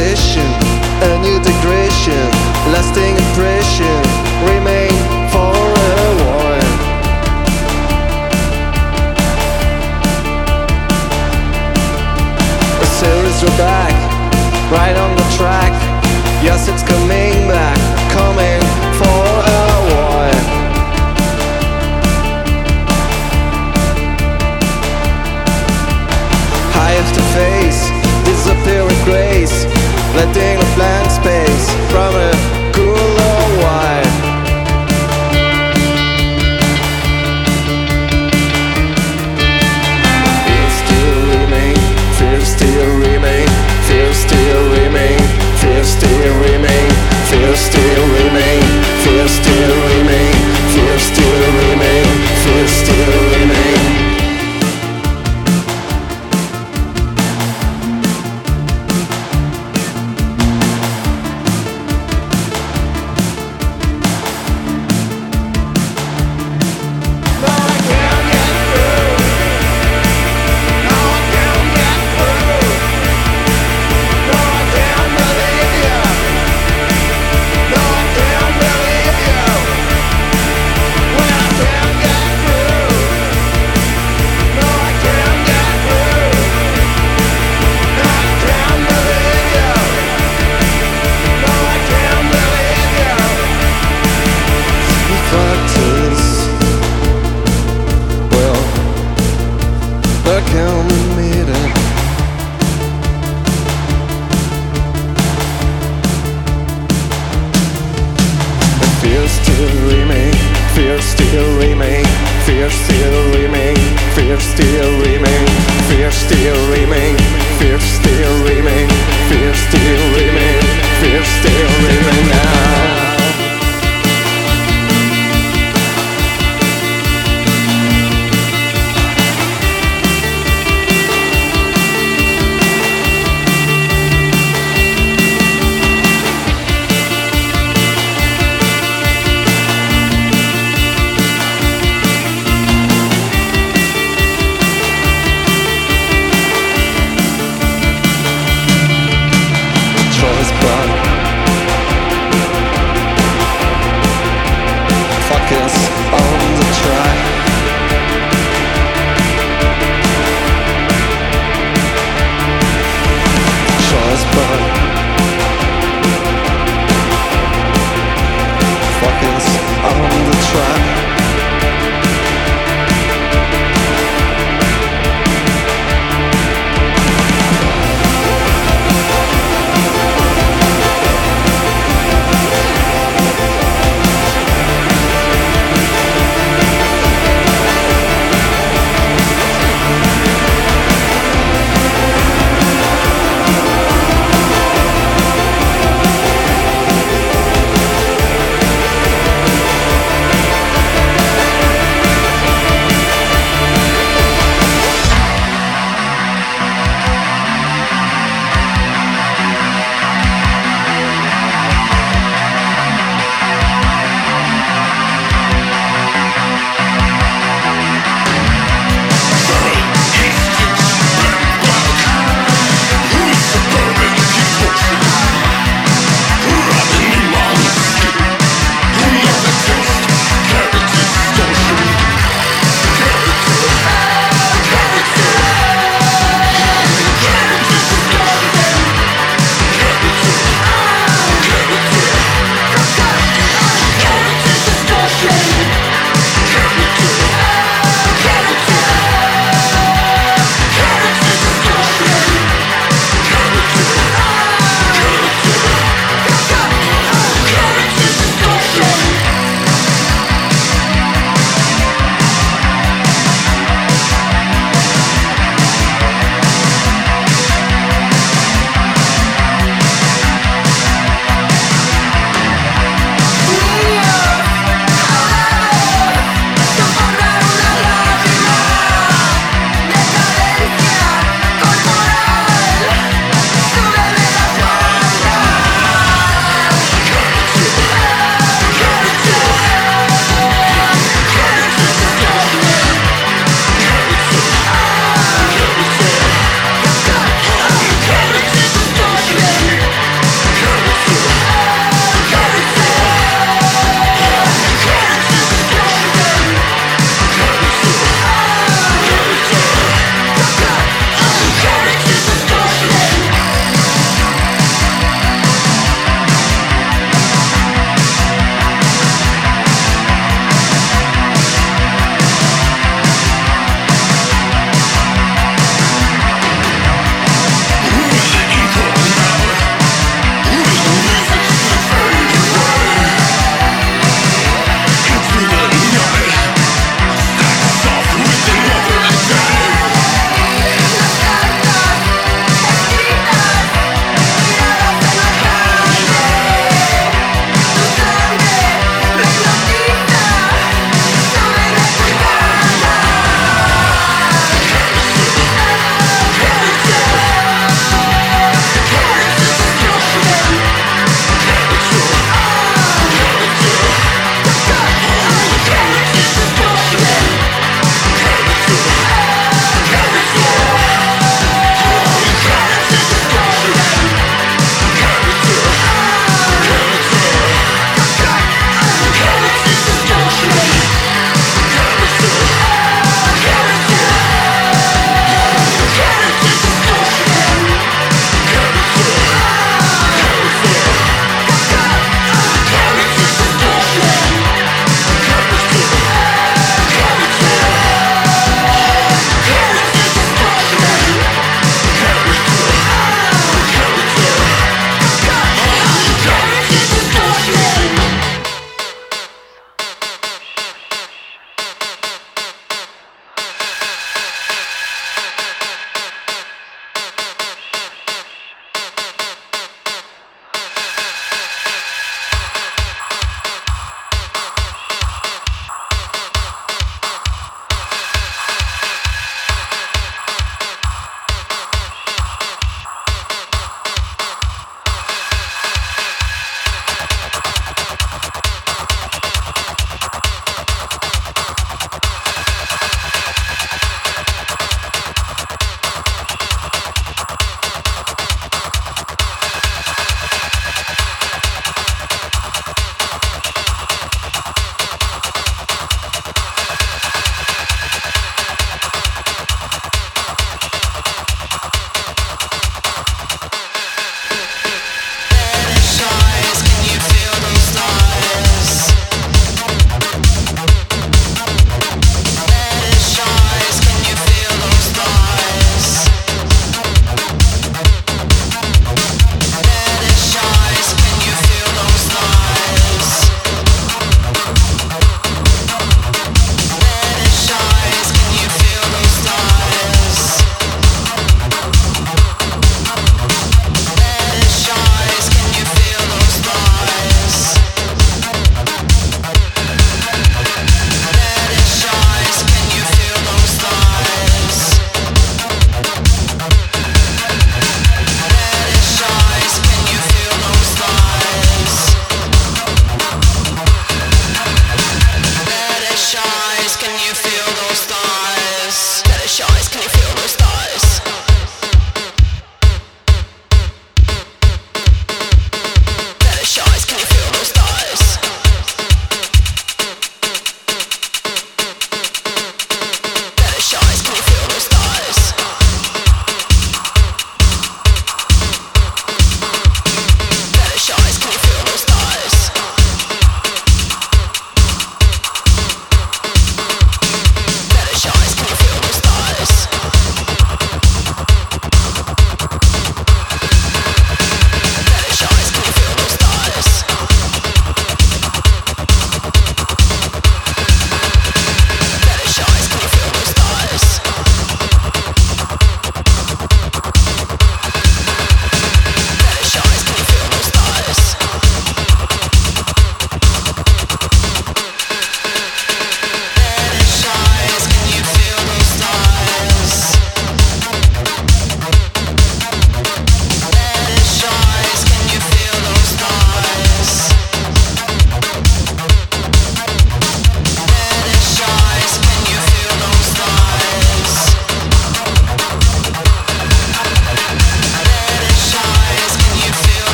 sensation, a new degradation, lasting impression, remain for a while. A series are back, right on the track. Yes, it's coming back, It. Fear still fear still remain, fear still remain, fear still remain,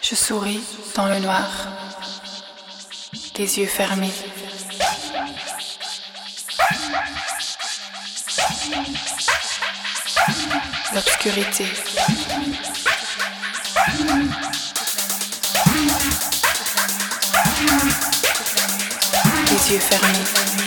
Je souris dans le noir, tes yeux fermés. L'obscurité. Les yeux fermés.